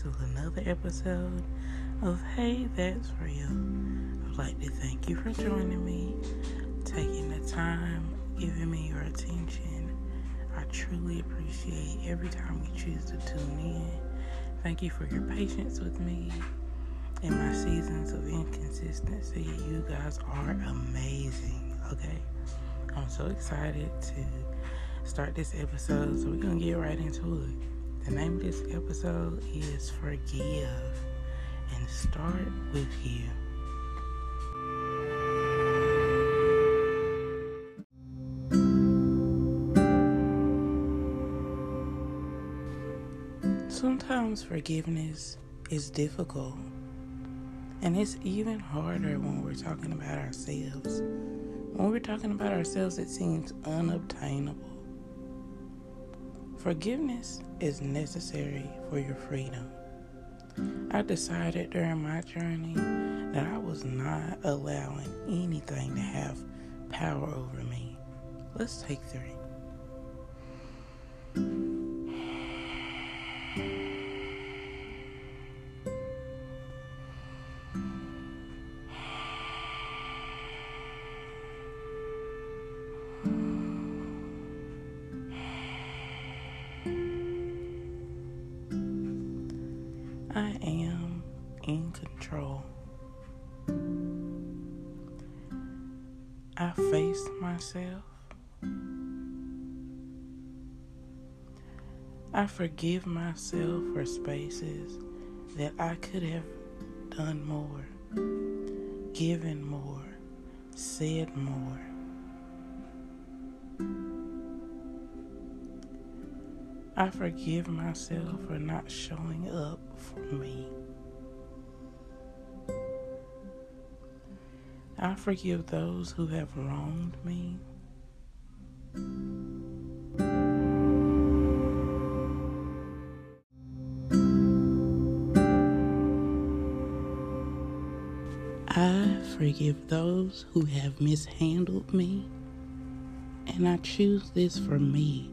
to another episode of Hey That's Real. I'd like to thank you for joining me, taking the time, giving me your attention. I truly appreciate every time you choose to tune in. Thank you for your patience with me in my seasons of inconsistency. You guys are amazing, okay? I'm so excited to start this episode, so we're gonna get right into it. The name of this episode is Forgive and start with you. Sometimes forgiveness is difficult. And it's even harder when we're talking about ourselves. When we're talking about ourselves, it seems unobtainable. Forgiveness is necessary for your freedom. I decided during my journey that I was not allowing anything to have power over me. Let's take three. Forgive myself for spaces that I could have done more, given more, said more. I forgive myself for not showing up for me. I forgive those who have wronged me. Forgive those who have mishandled me. And I choose this for me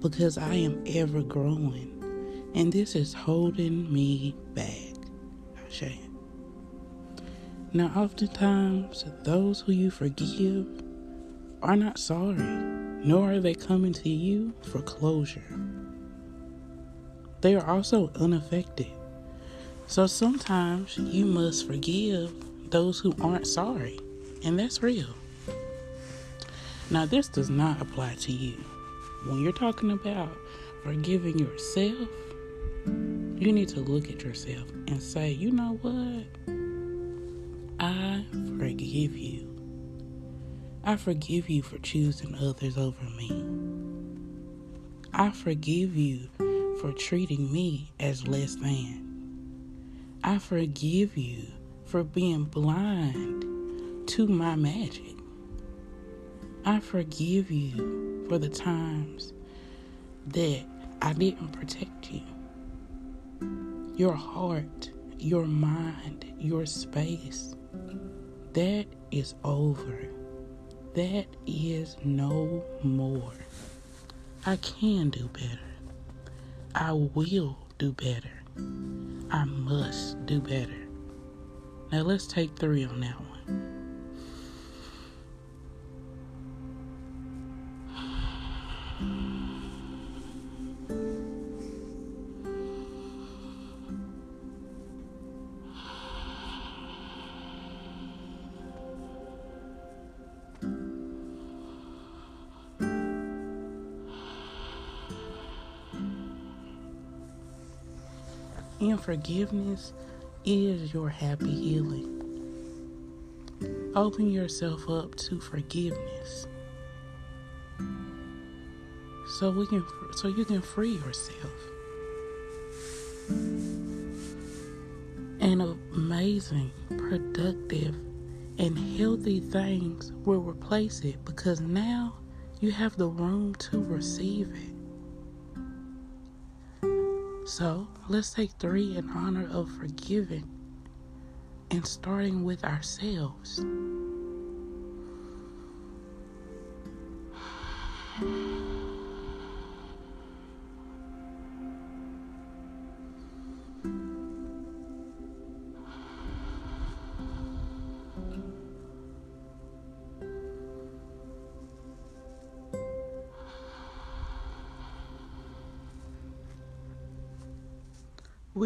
because I am ever growing. And this is holding me back. Ashe. Now, oftentimes, those who you forgive are not sorry, nor are they coming to you for closure. They are also unaffected. So sometimes you must forgive those who aren't sorry, and that's real. Now, this does not apply to you. When you're talking about forgiving yourself, you need to look at yourself and say, you know what? I forgive you. I forgive you for choosing others over me. I forgive you for treating me as less than. I forgive you for being blind to my magic. I forgive you for the times that I didn't protect you. Your heart, your mind, your space, that is over. That is no more. I can do better. I will do better. I must do better. Now let's take three on that one. And forgiveness is your happy healing. Open yourself up to forgiveness. So we can so you can free yourself. And amazing, productive, and healthy things will replace it because now you have the room to receive it. So let's take three in honor of forgiving and starting with ourselves.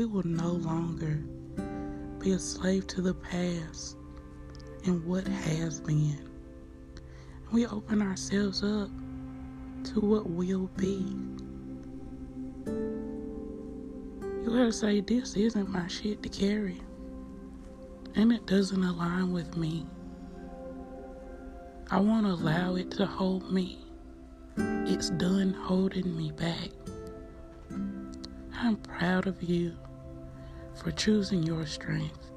We will no longer be a slave to the past and what has been. We open ourselves up to what will be. You gotta say, This isn't my shit to carry, and it doesn't align with me. I won't allow it to hold me. It's done holding me back. I'm proud of you for choosing your strength.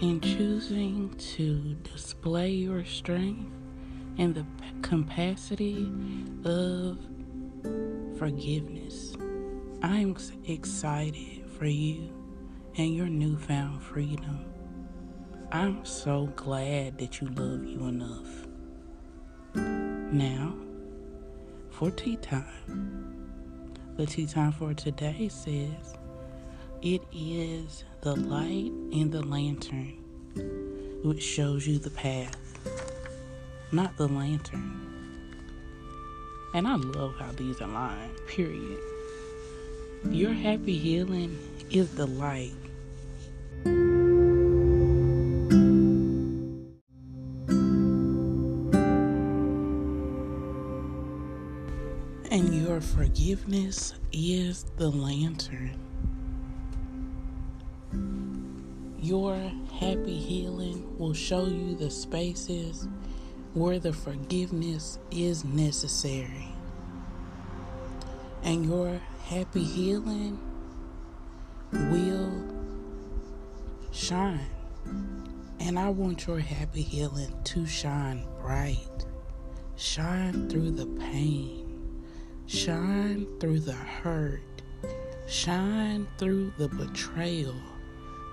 In choosing to display your strength and the capacity of forgiveness, I'm excited for you and your newfound freedom. I'm so glad that you love you enough. Now, for tea time. The tea time for today says, It is the light in the lantern which shows you the path, not the lantern. And I love how these align, period. Your happy healing is the light forgiveness is the lantern. Your happy healing will show you the spaces where the forgiveness is necessary. And your happy healing will shine. And I want your happy healing to shine bright. Shine through the pain Shine through the hurt. Shine through the betrayal.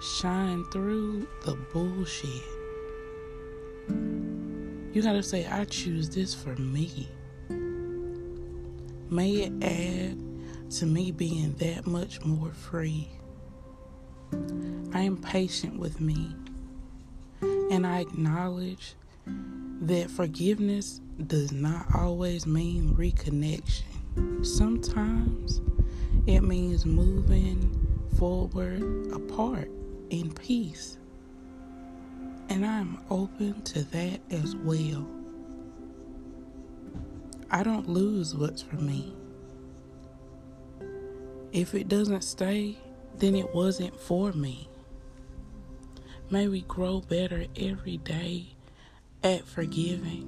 Shine through the bullshit. You gotta say, I choose this for me. May it add to me being that much more free. I am patient with me, and I acknowledge that forgiveness does not always mean reconnection. Sometimes it means moving forward apart in peace. And I'm open to that as well. I don't lose what's for me. If it doesn't stay, then it wasn't for me. May we grow better every day at forgiving,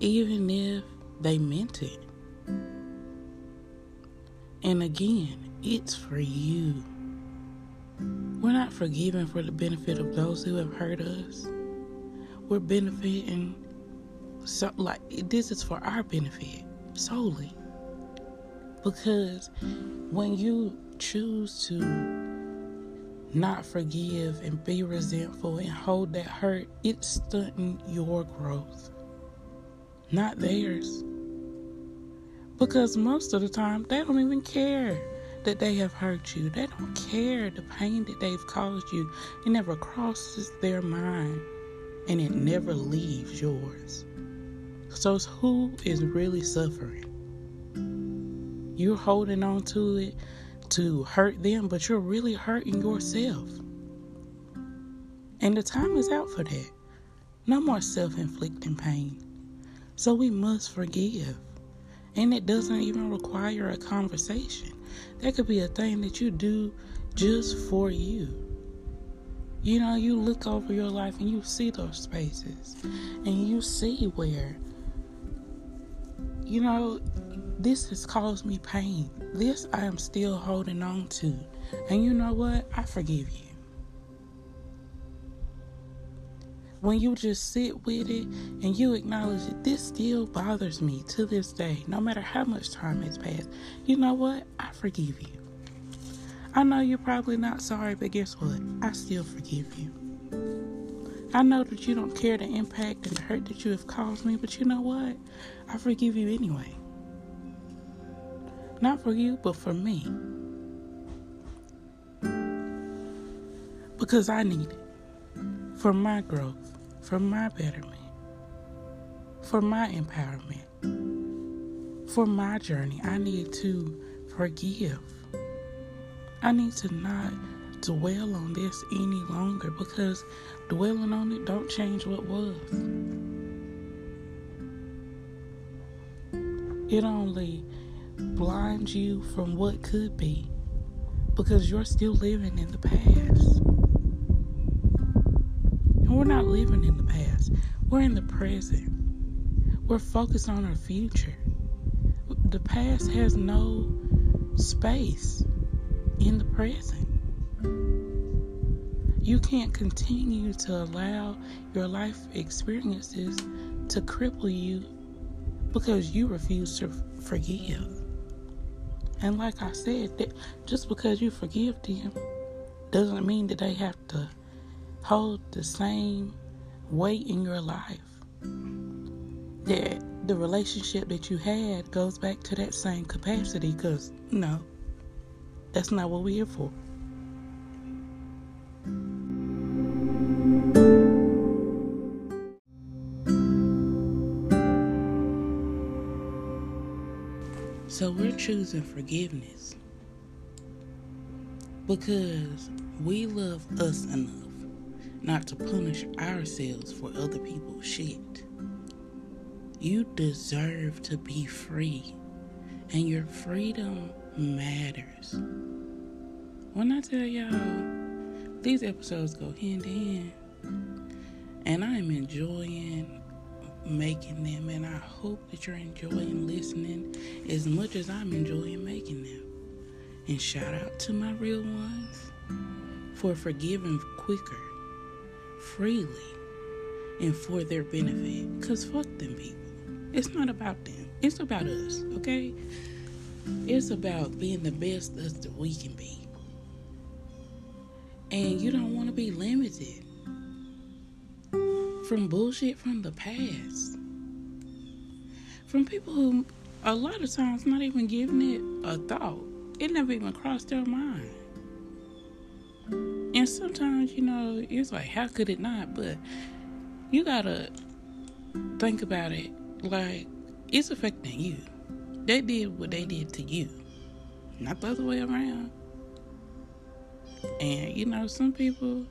even if they meant it. And again, it's for you. We're not forgiving for the benefit of those who have hurt us. We're benefiting so like this is for our benefit solely. Because when you choose to not forgive and be resentful and hold that hurt, it's stunting your growth not theirs. Because most of the time, they don't even care that they have hurt you. They don't care the pain that they've caused you. It never crosses their mind and it never leaves yours. So, who is really suffering? You're holding on to it to hurt them, but you're really hurting yourself. And the time is out for that. No more self inflicting pain. So we must forgive. And it doesn't even require a conversation. That could be a thing that you do just for you. You know, you look over your life and you see those spaces and you see where, you know, this has caused me pain. This I am still holding on to. And you know what? I forgive you. When you just sit with it and you acknowledge that this still bothers me to this day, no matter how much time has passed, you know what? I forgive you. I know you're probably not sorry, but guess what? I still forgive you. I know that you don't care the impact and the hurt that you have caused me, but you know what? I forgive you anyway. Not for you, but for me. Because I need it for my growth, for my betterment. for my empowerment, for my journey. I need to forgive. I need to not dwell on this any longer because dwelling on it don't change what was. It only blinds you from what could be because you're still living in the past. And we're not living in the past, we're in the present. We're focused on our future. The past has no space in the present. You can't continue to allow your life experiences to cripple you because you refuse to forgive. And like I said, that just because you forgive them doesn't mean that they have to hold the same weight in your life. That the relationship that you had goes back to that same capacity because no, that's not what we're here for. So we're choosing forgiveness because we love us enough not to punish ourselves for other people's shit. You deserve to be free, and your freedom matters. When I tell y'all, these episodes go hand in hand, and I'm enjoying making them, and I hope that you're enjoying listening as much as I'm enjoying making them. And shout out to my real ones for forgiving quicker, freely, and for their benefit. Because fuck them people. It's not about them, it's about us, okay? It's about being the best us that we can be. And you don't want to be limited from bullshit from the past. From people who, a lot of times, not even giving it a thought. It never even crossed their mind. And sometimes, you know, it's like, how could it not? But you gotta think about it like it's affecting you. They did what they did to you, not the other way around. And you know, some people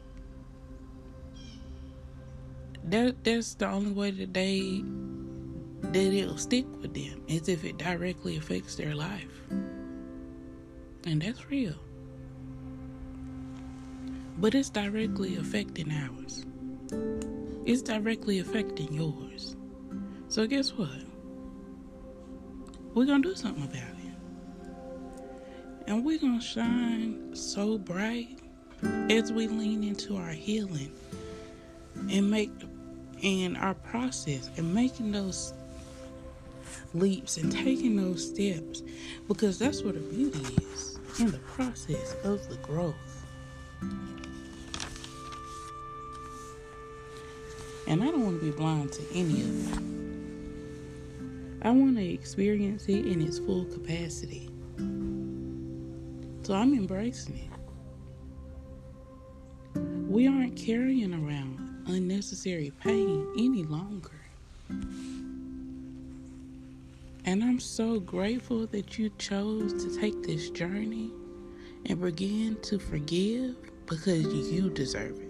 that that's the only way that they that it'll stick with them is if it directly affects their life. And that's real. But it's directly affecting ours. It's directly affecting yours. So guess what? We're gonna do something about it. And we're gonna shine so bright as we lean into our healing and make in our process and making those leaps and taking those steps because that's what the beauty is in the process of the growth. And I don't want to be blind to any of it. I want to experience it in its full capacity. So I'm embracing it. We aren't carrying around unnecessary pain any longer. And I'm so grateful that you chose to take this journey and begin to forgive because you deserve it.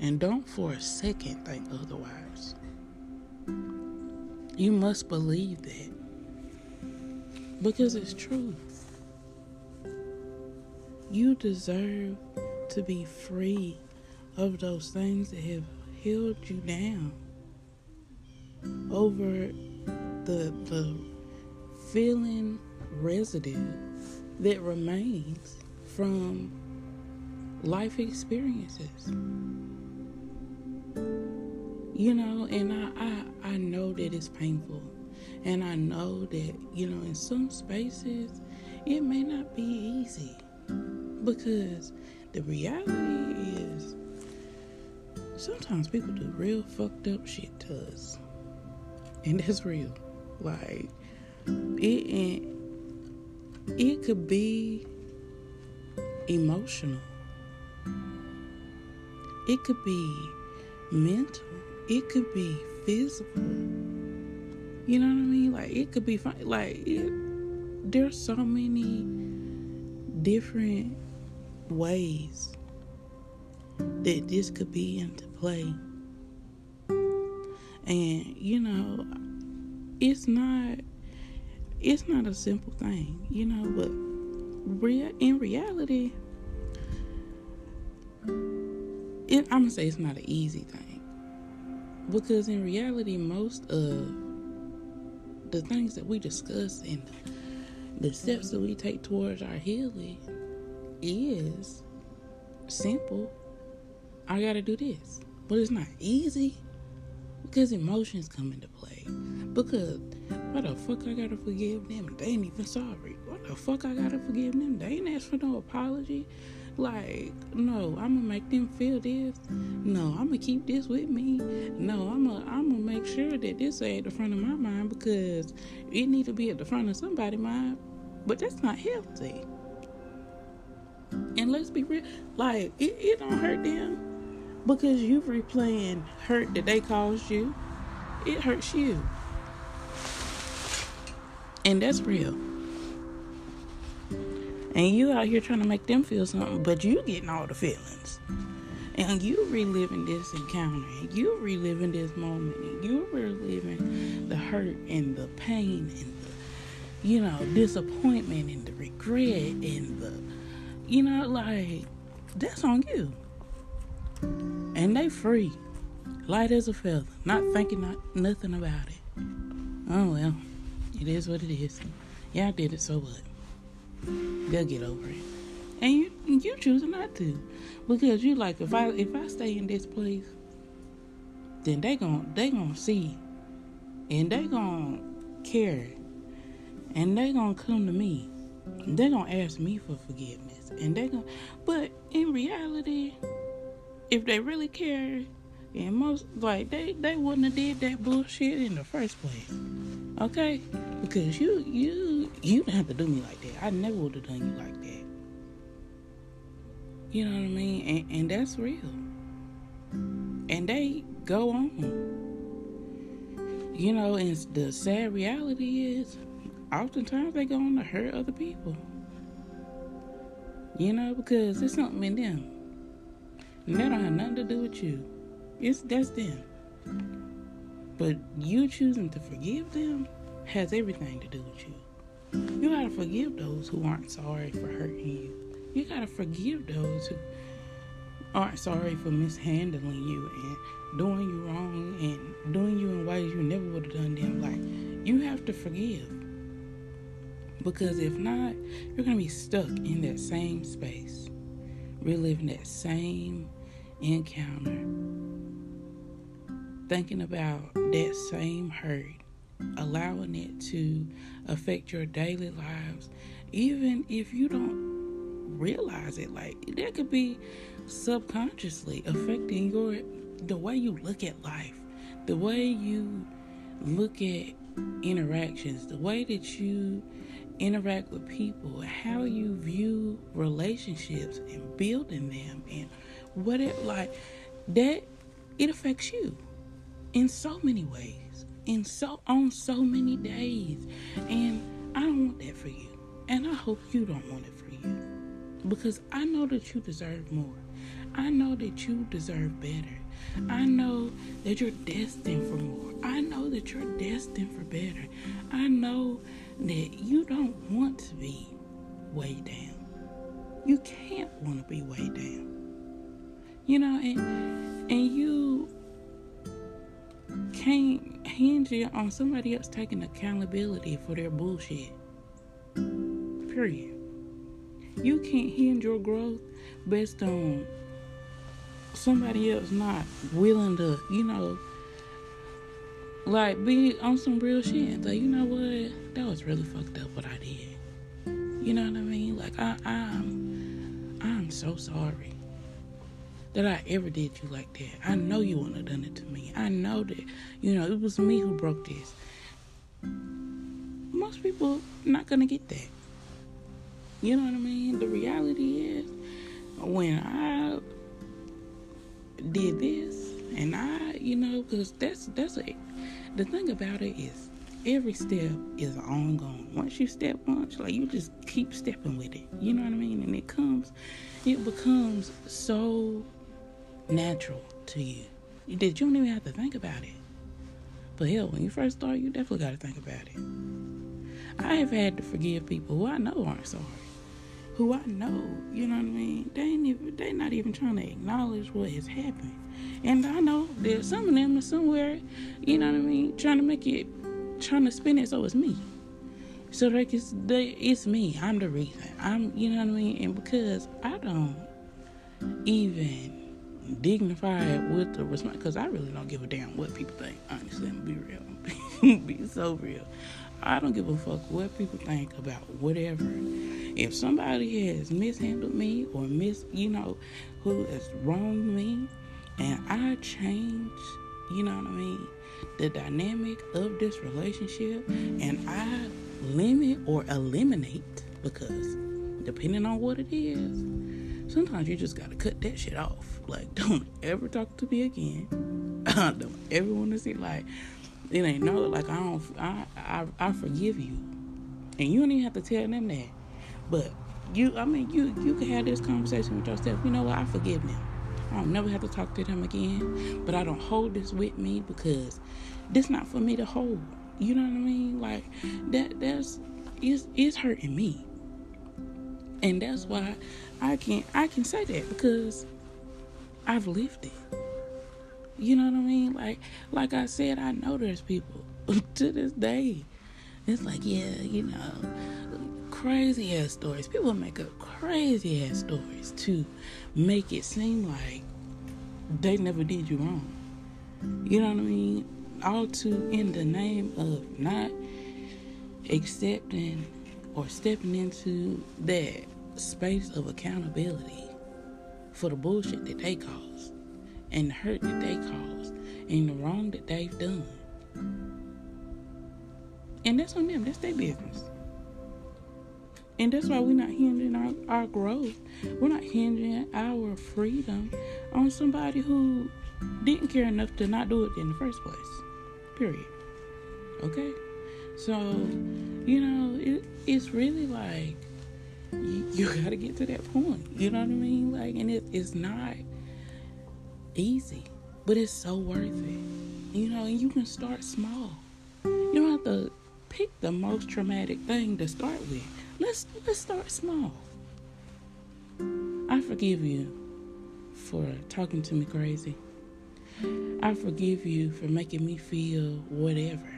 And don't for a second think otherwise. You must believe that because it's true. You deserve to be free of those things that have held you down over the the feeling residue that remains from life experiences you know and I, I i know that it's painful and i know that you know in some spaces it may not be easy because the reality is sometimes people do real fucked up shit to us. And that's real. Like it it could be emotional. It could be mental. It could be physical. You know what I mean? Like it could be fun. Like it, there's so many different ways that this could be into play. And you know, it's not it's not a simple thing, you know, but real in reality it, I'm gonna say it's not an easy thing because in reality most of the things that we discuss and the steps that we take towards our healing is simple. I gotta do this. But it's not easy because emotions come into play. Because why the fuck I gotta forgive them? They ain't even sorry. What the fuck I gotta forgive them? They ain't ask for no apology. Like, no, I'm gonna make them feel this. No, I'm gonna keep this with me. No, I'm gonna I'm gonna make sure that this ain't the front of my mind because it need to be at the front of somebody's mind. But that's not healthy. And let's be real, like it, it don't hurt them because you replaying hurt that they caused you. It hurts you, and that's real. And you out here trying to make them feel something, but you getting all the feelings. And you reliving this encounter, and you reliving this moment, and you reliving the hurt and the pain and the, you know, disappointment and the regret and the, you know, like, that's on you. And they free, light as a feather, not thinking not, nothing about it. Oh well, it is what it is. Yeah, I did it, so what? They'll get over it. And you you choose not to. Because you like if I if I stay in this place, then they gon' they gonna see and they gonna care and they gonna come to me. They gonna ask me for forgiveness. And they gonna but in reality, if they really care and most like they they wouldn't have did that bullshit in the first place. Okay? Because you you you didn't have to do me like that. I never would have done you like that. You know what I mean? And, and that's real. And they go on. You know, and the sad reality is oftentimes they go on to hurt other people. You know, because it's something in them. And that don't have nothing to do with you. It's that's them. But you choosing to forgive them has everything to do with you. You gotta forgive those who aren't sorry for hurting you. You gotta forgive those who aren't sorry for mishandling you and doing you wrong and doing you in ways you never would have done them. Like you have to forgive. Because if not, you're gonna be stuck in that same space, reliving that same encounter thinking about that same hurt, allowing it to affect your daily lives, even if you don't realize it. Like that could be subconsciously affecting your the way you look at life, the way you look at interactions, the way that you interact with people, how you view relationships and building them and what it like that it affects you in so many ways, in so on so many days. And I don't want that for you. And I hope you don't want it for you. Because I know that you deserve more. I know that you deserve better. I know that you're destined for more. I know that you're destined for better. I know that you don't want to be way down. You can't want to be way down. You know, and and you can't hinge on somebody else taking accountability for their bullshit. Period. You can't hinge your growth based on somebody else not willing to, you know, like be on some real shit. Like, you know what? That was really fucked up what I did. You know what I mean? Like I I'm I'm so sorry that I ever did you like that. I know you mm-hmm. wouldn't have done it to me. I know that, you know, it was me who broke this. Most people not gonna get that. You know what I mean? The reality is, when I did this, and I, you know, because that's that's a, the thing about it is, every step is ongoing. Once you step once, like you just keep stepping with it. You know what I mean? And it comes, it becomes so natural to you that you don't even have to think about it. But hell, when you first start, you definitely got to think about it. I have had to forgive people who I know aren't sorry, who I know, you know what I mean. They ain't even, they not even trying to acknowledge what has happened, and I know that some of them are somewhere, you know what I mean, trying to make it, trying to spin it so it's me. So like it's they, it's me. I'm the reason. I'm you know what I mean, and because I don't even dignify it with the response, because I really don't give a damn what people think. Honestly, I'm be real, be so real. I don't give a fuck what people think about whatever. If somebody has mishandled me or mis, you know, who has wronged me, and I change, you know what I mean, the dynamic of this relationship, and I limit or eliminate because depending on what it is, sometimes you just gotta cut that shit off. Like, don't ever talk to me again. Don't ever want to see like it ain't no like I don't I, I I forgive you, and you don't even have to tell them that. But you, I mean, you you can have this conversation with yourself. You know what? I forgive them. I don't never have to talk to them again. But I don't hold this with me because this not for me to hold. You know what I mean? Like that that's it's it's hurting me. And that's why I can I can say that because I've lived it. You know what I mean? Like like I said, I know there's people to this day. It's like, yeah, you know, crazy ass stories. People make up crazy ass stories to make it seem like they never did you wrong. You know what I mean? All to in the name of not accepting or stepping into that space of accountability for the bullshit that they caused and the hurt that they caused and the wrong that they've done. And that's on them, that's their business. And that's why we're not hinging our, our growth. We're not hinging our freedom on somebody who didn't care enough to not do it in the first place. Period. Okay? So, you know, it, it's really like you, you got to get to that point. You know what I mean? Like, and it, it's not easy, but it's so worth it. You know, and you can start small. You don't have to pick the most traumatic thing to start with. Let's let's start small. I forgive you for talking to me crazy. I forgive you for making me feel whatever.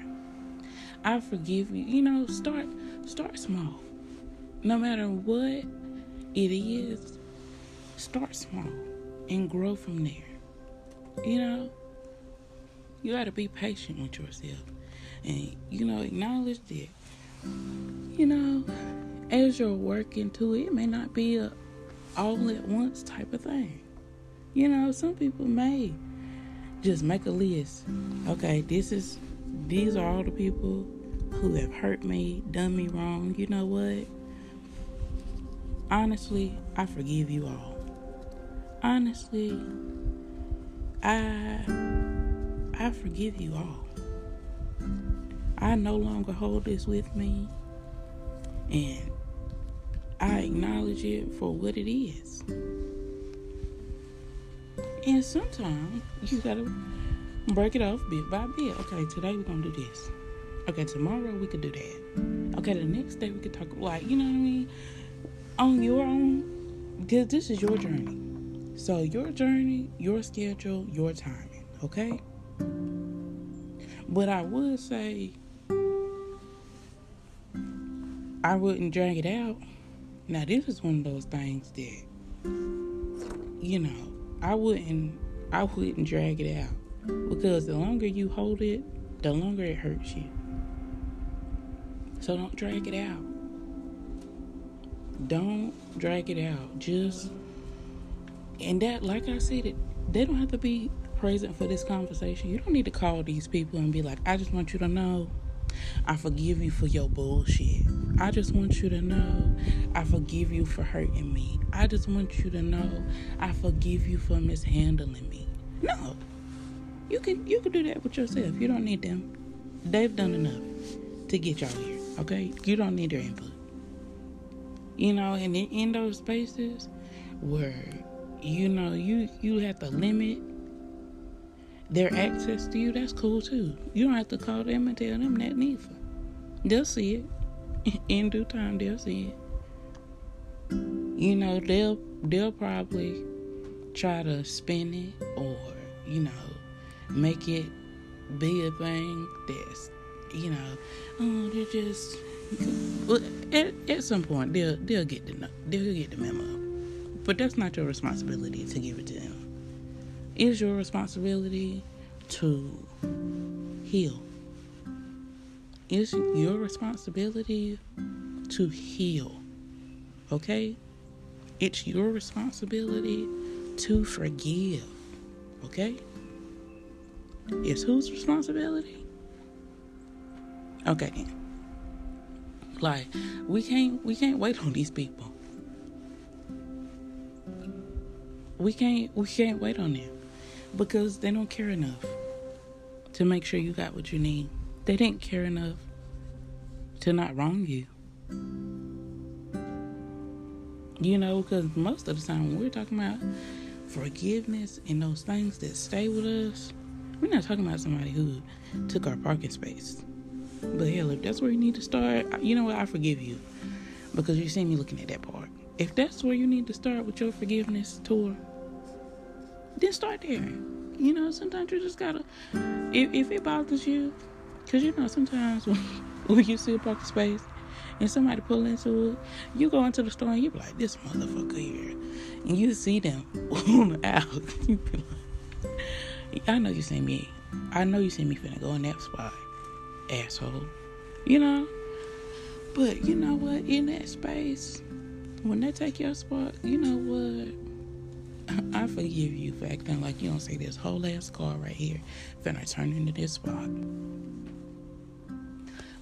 I forgive you. You know, start start small. No matter what it is, start small and grow from there. You know, you got to be patient with yourself and, you know, acknowledge that, you know, as you're working to it, it may not be a all at once type of thing. You know, some people may just make a list. Okay, this is these are all the people who have hurt me, done me wrong. You know what? Honestly, I forgive you all. Honestly, I I forgive you all. I no longer hold this with me and I acknowledge it for what it is. And sometimes you gotta break it off bit by bit. Okay, today we're gonna do this. Okay, tomorrow we could do that. Okay, the next day we could talk like you know what I mean? On your own, because this is your journey. So, your journey, your schedule, your timing, okay? But I would say I wouldn't drag it out. Now, this is one of those things that, you know, I wouldn't, I wouldn't drag it out because the longer you hold it, the longer it hurts you. So don't drag it out. Don't drag it out. Just and that, like I said, it, they don't have to be present for this conversation. You don't need to call these people and be like, I just want you to know I forgive you for your bullshit. I just want you to know I forgive you for hurting me. I just want you to know I forgive you for mishandling me. No. You can you can do that with yourself. You don't need them. they've done enough to get y'all here. Okay, you don't need their input. You know, and in, in those spaces where you know you you have to limit their access to you, that's cool too. You don't have to call them and tell them that neither. They'll see it in due time. They'll see it. You know, they'll they'll probably try to spin it or you know make it be a thing that's you know oh they're just well, at, at some point they'll they'll get the they'll get the memo. But that's not your responsibility to give it to them. It's your responsibility to heal. It's your responsibility to heal okay? It's your responsibility to forgive okay it's whose responsibility? Okay. Like we can't we can't wait on these people. We can't we can't wait on them because they don't care enough to make sure you got what you need. They didn't care enough to not wrong you. You know, because most of the time when we're talking about forgiveness and those things that stay with us, we're not talking about somebody who took our parking space. But hell, if that's where you need to start, you know what? I forgive you because you see me looking at that part. If that's where you need to start with your forgiveness tour, then start there. You know, sometimes you just gotta. If, if it bothers you, because you know, sometimes when, when you see a parking space and somebody pull into it, you go into the store and you be like, this motherfucker here. And you see them on out. You be like, I know you see me. I know you see me finna go in that spot, asshole. You know? But you know what? In that space, when they take your spot, you know what? I forgive you for acting like you don't see this whole ass car right here finna turn into this spot.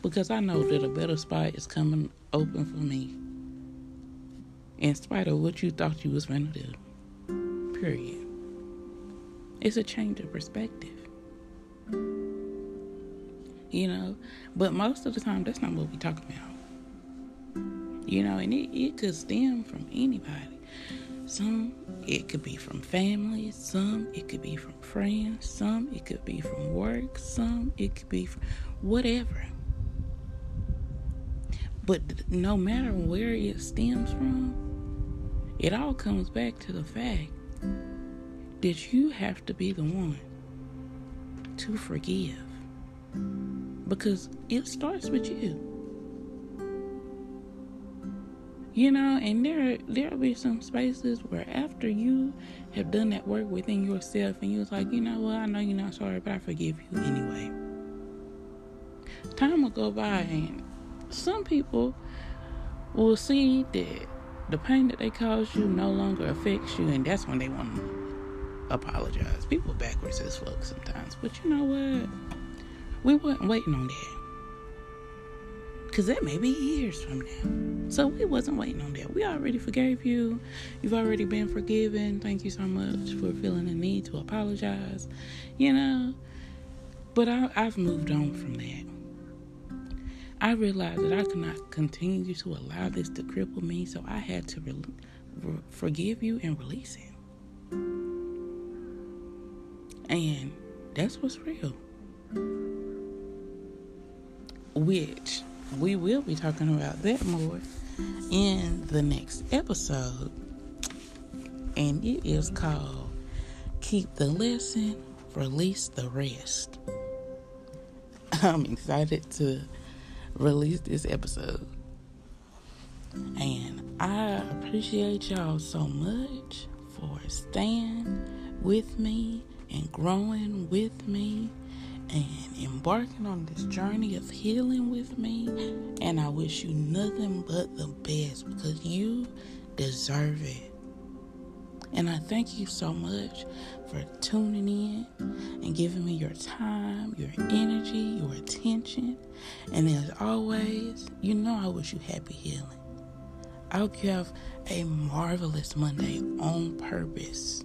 Because I know that a better spot is coming open for me. In spite of what you thought you was finna do. Period. It's a change of perspective. You know, but most of the time, that's not what we talk about. You know, and it, it could stem from anybody. Some it could be from family, some it could be from friends, some it could be from work, some it could be from whatever. But no matter where it stems from, it all comes back to the fact that you have to be the one to forgive because it starts with you. You know, and there there'll be some spaces where after you have done that work within yourself and you're like, you know what, I know you're not sorry, but I forgive you anyway. Time will go by and some people will see that the pain that they caused you no longer affects you and that's when they want to apologize. People backwards as fuck sometimes. But you know what? We weren't waiting on that. Because that may be years from now. So we wasn't waiting on that. We already forgave you. You've already been forgiven. Thank you so much for feeling the need to apologize. You know? But I, I've moved on from that. I realized that I could not continue to allow this to cripple me, so I had to re- re- forgive you and release it. And that's what's real. Which we will be talking about that more in the next episode. And it is called Keep the Lesson, Release the Rest. I'm excited to release this episode. And I appreciate y'all so much for staying with me and growing with me and embarking on this journey of healing with me. And I wish you nothing but the best because you deserve it. And I thank you so much for tuning in and giving me your time, your energy, your attention. And as always, you know I wish you happy healing. I hope you have a marvelous Monday on purpose.